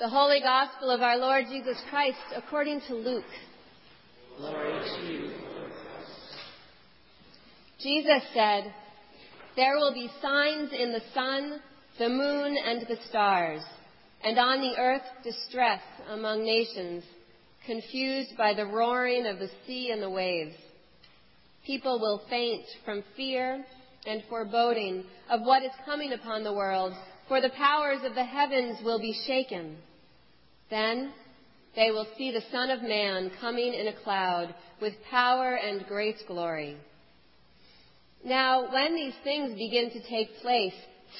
The Holy Gospel of our Lord Jesus Christ according to Luke. Glory to you, Lord Jesus said, There will be signs in the sun, the moon, and the stars, and on the earth distress among nations, confused by the roaring of the sea and the waves. People will faint from fear and foreboding of what is coming upon the world, for the powers of the heavens will be shaken. Then they will see the Son of Man coming in a cloud with power and great glory. Now, when these things begin to take place,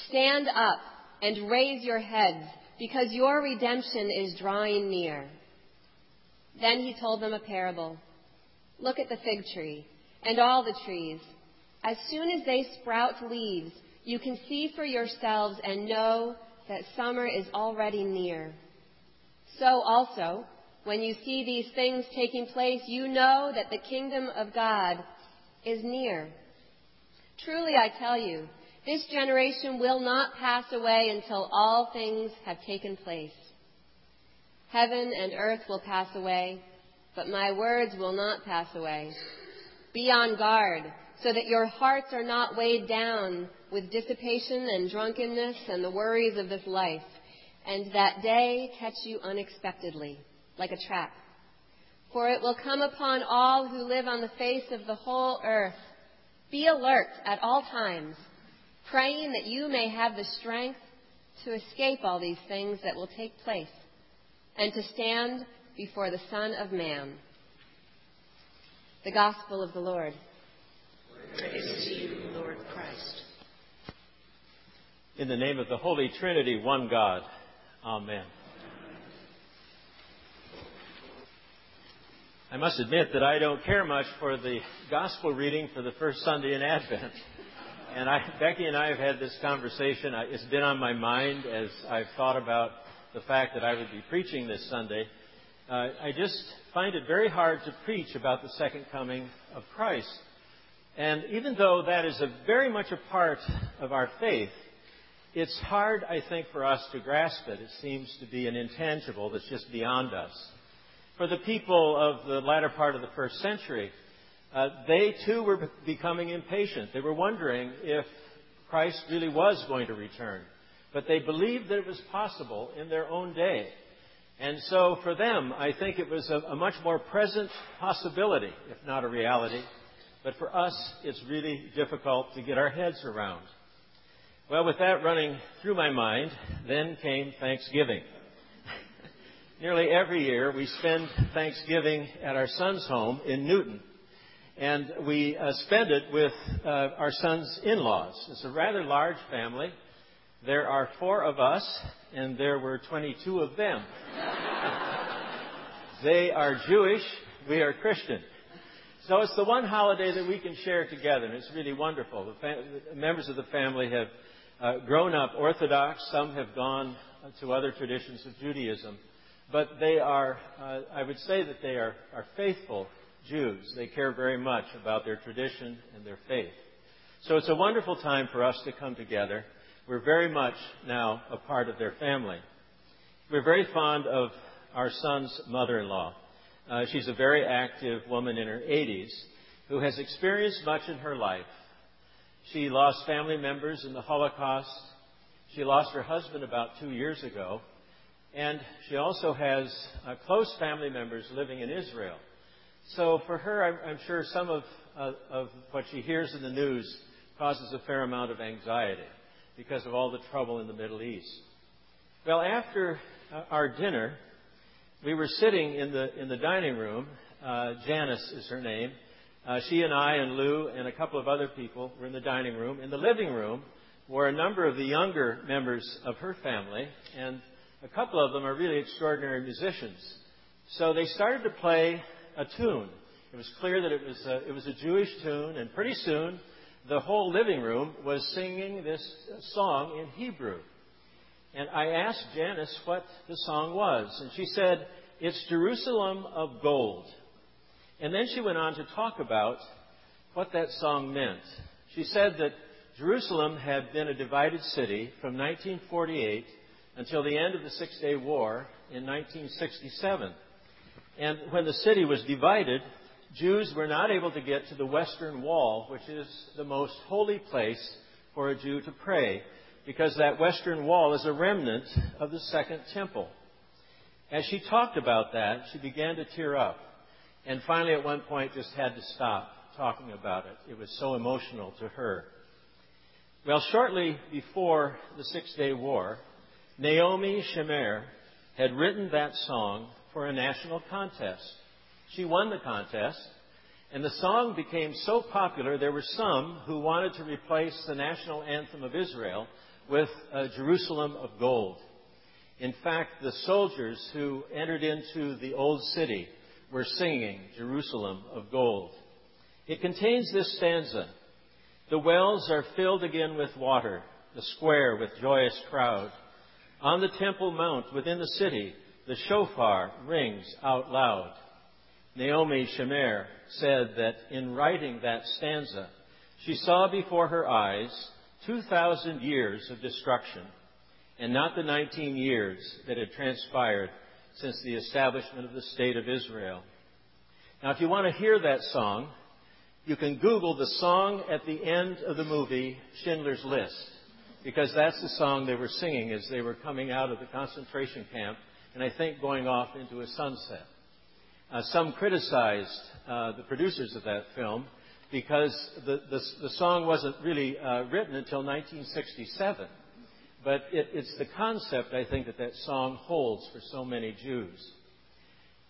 stand up and raise your heads, because your redemption is drawing near. Then he told them a parable. Look at the fig tree and all the trees. As soon as they sprout leaves, you can see for yourselves and know that summer is already near. So also, when you see these things taking place, you know that the kingdom of God is near. Truly I tell you, this generation will not pass away until all things have taken place. Heaven and earth will pass away, but my words will not pass away. Be on guard so that your hearts are not weighed down with dissipation and drunkenness and the worries of this life, and that day catch you unexpectedly, like a trap. For it will come upon all who live on the face of the whole earth. Be alert at all times, praying that you may have the strength to escape all these things that will take place, and to stand before the Son of Man. The Gospel of the Lord. Praise to you, Lord Christ. In the name of the Holy Trinity, one God. Amen. I must admit that I don't care much for the gospel reading for the first Sunday in Advent. And I, Becky and I have had this conversation. It's been on my mind as I've thought about the fact that I would be preaching this Sunday. Uh, I just find it very hard to preach about the second coming of Christ. And even though that is very much a part of our faith, it's hard, I think, for us to grasp it. It seems to be an intangible that's just beyond us. For the people of the latter part of the first century, uh, they too were becoming impatient. They were wondering if Christ really was going to return. But they believed that it was possible in their own day. And so for them, I think it was a, a much more present possibility, if not a reality. But for us, it's really difficult to get our heads around. Well, with that running through my mind, then came Thanksgiving. Nearly every year, we spend Thanksgiving at our son's home in Newton. And we uh, spend it with uh, our son's in laws. It's a rather large family. There are four of us, and there were 22 of them. they are Jewish, we are Christian. So it's the one holiday that we can share together, and it's really wonderful. The, fam- the members of the family have uh, grown up Orthodox. Some have gone to other traditions of Judaism. But they are, uh, I would say that they are, are faithful Jews. They care very much about their tradition and their faith. So it's a wonderful time for us to come together. We're very much now a part of their family. We're very fond of our son's mother in law. Uh, she's a very active woman in her 80s who has experienced much in her life. She lost family members in the Holocaust. She lost her husband about two years ago. And she also has uh, close family members living in Israel. So for her, I'm, I'm sure some of, uh, of what she hears in the news causes a fair amount of anxiety because of all the trouble in the Middle East. Well, after uh, our dinner, we were sitting in the in the dining room. Uh, Janice is her name. Uh, she and I and Lou and a couple of other people were in the dining room. In the living room were a number of the younger members of her family, and a couple of them are really extraordinary musicians. So they started to play a tune. It was clear that it was a, it was a Jewish tune, and pretty soon the whole living room was singing this song in Hebrew. And I asked Janice what the song was, and she said, It's Jerusalem of Gold. And then she went on to talk about what that song meant. She said that Jerusalem had been a divided city from 1948 until the end of the Six Day War in 1967. And when the city was divided, Jews were not able to get to the Western Wall, which is the most holy place for a Jew to pray, because that Western Wall is a remnant of the Second Temple. As she talked about that, she began to tear up. And finally, at one point, just had to stop talking about it. It was so emotional to her. Well, shortly before the Six Day War, Naomi Shemer had written that song for a national contest. She won the contest, and the song became so popular there were some who wanted to replace the national anthem of Israel with Jerusalem of gold. In fact, the soldiers who entered into the old city were singing Jerusalem of gold. It contains this stanza The wells are filled again with water, the square with joyous crowd. On the Temple Mount within the city, the shofar rings out loud. Naomi Shemer said that in writing that stanza, she saw before her eyes 2,000 years of destruction and not the 19 years that had transpired since the establishment of the State of Israel. Now, if you want to hear that song, you can Google the song at the end of the movie Schindler's List, because that's the song they were singing as they were coming out of the concentration camp, and I think going off into a sunset. Uh, some criticized uh, the producers of that film because the, the, the song wasn't really uh, written until 1967. But it, it's the concept, I think, that that song holds for so many Jews.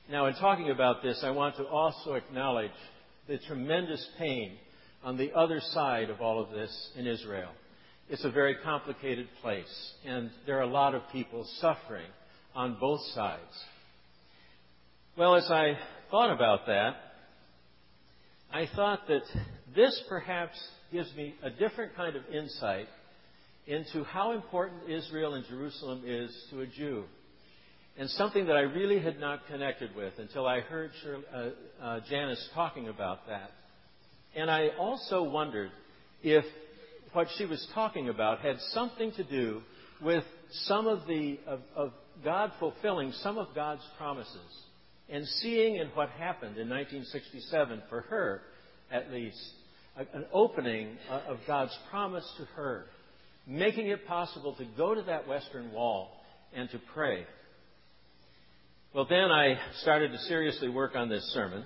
Now, in talking about this, I want to also acknowledge the tremendous pain on the other side of all of this in Israel. It's a very complicated place, and there are a lot of people suffering on both sides. Well, as I thought about that, I thought that this perhaps gives me a different kind of insight into how important Israel and Jerusalem is to a Jew. And something that I really had not connected with until I heard Shirley, uh, uh, Janice talking about that. And I also wondered if what she was talking about had something to do with some of the of, of God fulfilling some of God's promises and seeing in what happened in 1967, for her at least, an opening uh, of God's promise to her, making it possible to go to that Western Wall and to pray. Well, then I started to seriously work on this sermon,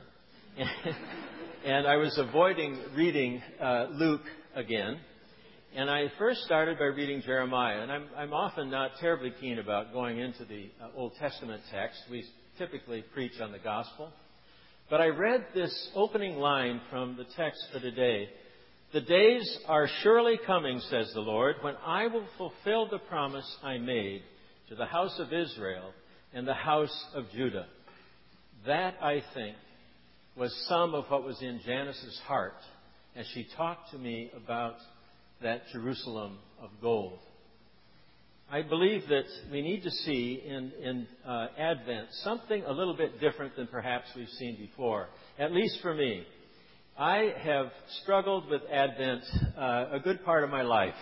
and I was avoiding reading uh, Luke again. And I first started by reading Jeremiah, and I'm, I'm often not terribly keen about going into the uh, Old Testament text. We typically preach on the gospel. But I read this opening line from the text for today. The days are surely coming, says the Lord, when I will fulfill the promise I made to the house of Israel and the house of Judah. That, I think, was some of what was in Janice's heart as she talked to me about that Jerusalem of gold. I believe that we need to see in, in uh, Advent something a little bit different than perhaps we've seen before, at least for me. I have struggled with Advent uh, a good part of my life.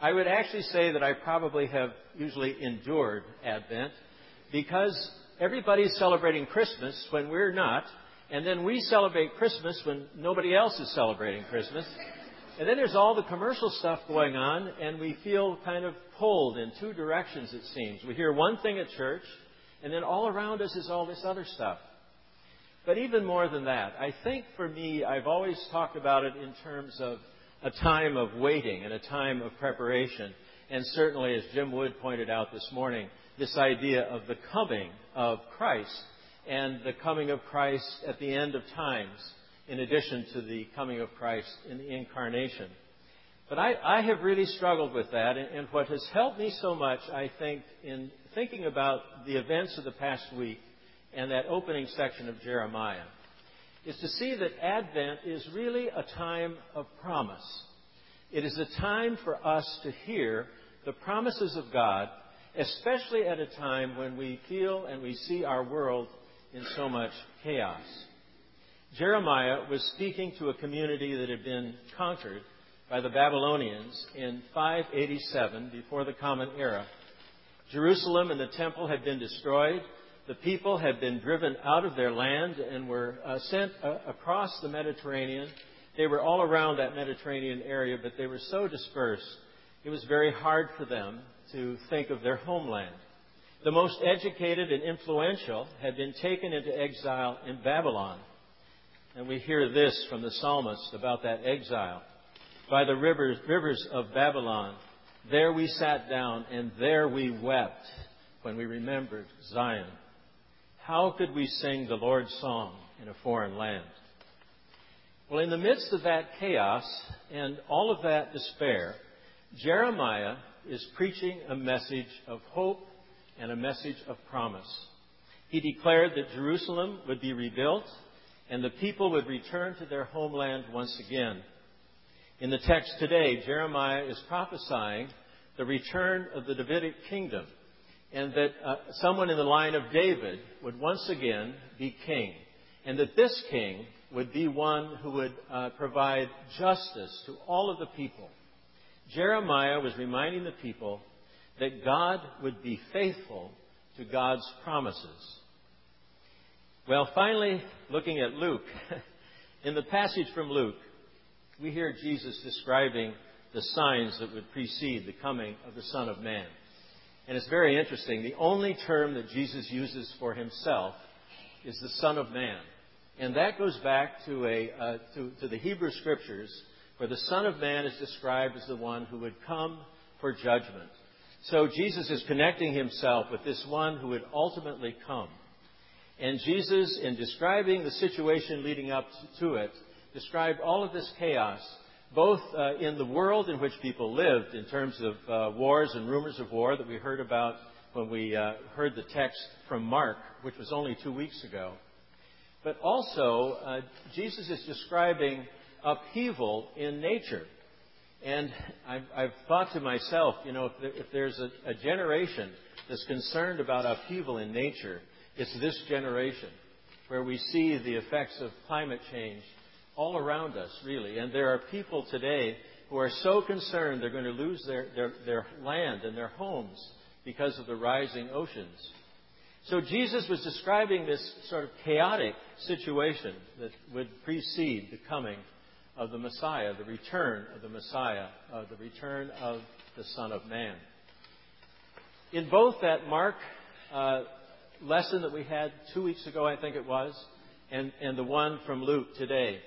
I would actually say that I probably have usually endured Advent because everybody's celebrating Christmas when we're not, and then we celebrate Christmas when nobody else is celebrating Christmas. And then there's all the commercial stuff going on, and we feel kind of pulled in two directions, it seems. We hear one thing at church, and then all around us is all this other stuff. But even more than that, I think for me, I've always talked about it in terms of a time of waiting and a time of preparation. And certainly, as Jim Wood pointed out this morning, this idea of the coming of Christ and the coming of Christ at the end of times in addition to the coming of Christ in the incarnation. But I, I have really struggled with that, and, and what has helped me so much, I think, in thinking about the events of the past week and that opening section of Jeremiah, is to see that Advent is really a time of promise. It is a time for us to hear the promises of God, especially at a time when we feel and we see our world in so much chaos. Jeremiah was speaking to a community that had been conquered by the Babylonians in 587 before the Common Era. Jerusalem and the temple had been destroyed. The people had been driven out of their land and were uh, sent uh, across the Mediterranean. They were all around that Mediterranean area, but they were so dispersed, it was very hard for them to think of their homeland. The most educated and influential had been taken into exile in Babylon. And we hear this from the psalmist about that exile. By the rivers, rivers of Babylon, there we sat down and there we wept when we remembered Zion. How could we sing the Lord's song in a foreign land? Well, in the midst of that chaos and all of that despair, Jeremiah is preaching a message of hope and a message of promise. He declared that Jerusalem would be rebuilt and the people would return to their homeland once again. In the text today, Jeremiah is prophesying the return of the Davidic kingdom and that uh, someone in the line of David would once again be king and that this king would be one who would uh, provide justice to all of the people. Jeremiah was reminding the people that God would be faithful to God's promises. Well, finally, looking at Luke, in the passage from Luke, we hear Jesus describing the signs that would precede the coming of the Son of Man. And it's very interesting. The only term that Jesus uses for himself is the Son of Man. And that goes back to, a, uh, to, to the Hebrew Scriptures, where the Son of Man is described as the one who would come for judgment. So Jesus is connecting himself with this one who would ultimately come. And Jesus, in describing the situation leading up to it, described all of this chaos, both uh, in the world in which people lived, in terms of uh, wars and rumors of war that we heard about when we uh, heard the text from Mark, which was only two weeks ago. But also, uh, Jesus is describing upheaval in nature. And I've, I've thought to myself, you know, if, there, if there's a, a generation that's concerned about upheaval in nature, it's this generation where we see the effects of climate change all around us, really. And there are people today who are so concerned they're going to lose their, their, their land and their homes because of the rising oceans. So Jesus was describing this sort of chaotic situation that would precede the coming of the Messiah, the return of the Messiah, uh, the return of the Son of Man. In both that Mark uh, lesson that we had two weeks ago, I think it was, and, and the one from Luke today,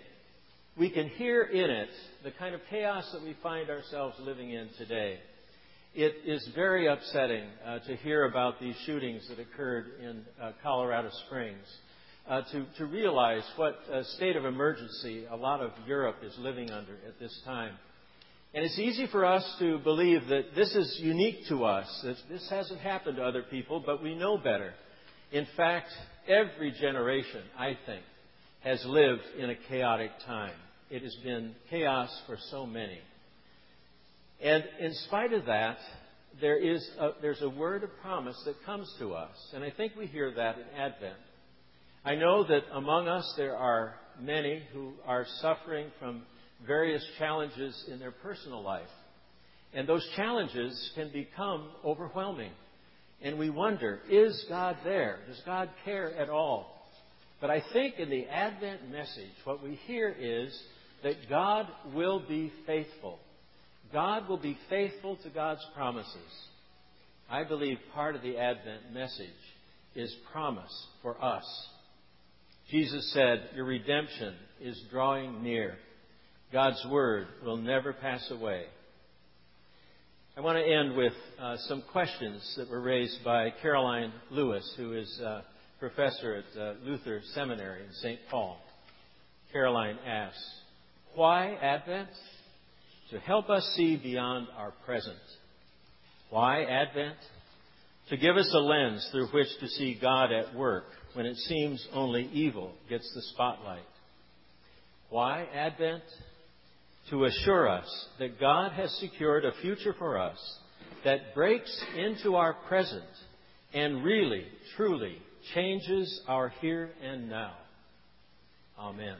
we can hear in it the kind of chaos that we find ourselves living in today. It is very upsetting uh, to hear about these shootings that occurred in uh, Colorado Springs uh, to, to realize what a state of emergency a lot of Europe is living under at this time. And it's easy for us to believe that this is unique to us, that this hasn't happened to other people, but we know better. In fact, every generation, I think, has lived in a chaotic time. It has been chaos for so many. And in spite of that, there is a, there's a word of promise that comes to us. And I think we hear that in Advent. I know that among us there are many who are suffering from various challenges in their personal life. And those challenges can become overwhelming. And we wonder, is God there? Does God care at all? But I think in the Advent message, what we hear is that God will be faithful. God will be faithful to God's promises. I believe part of the Advent message is promise for us. Jesus said, Your redemption is drawing near. God's word will never pass away. I want to end with uh, some questions that were raised by Karoline Lewis, who is a professor at uh, Luther Seminary in St. Paul. Karoline asks, Why Advent? To help us see beyond our present. Why Advent? To give us a lens through which to see God at work when it seems only evil gets the spotlight. Why Advent? To assure us that God has secured a future for us that breaks into our present and really, truly changes our here and now. Amen.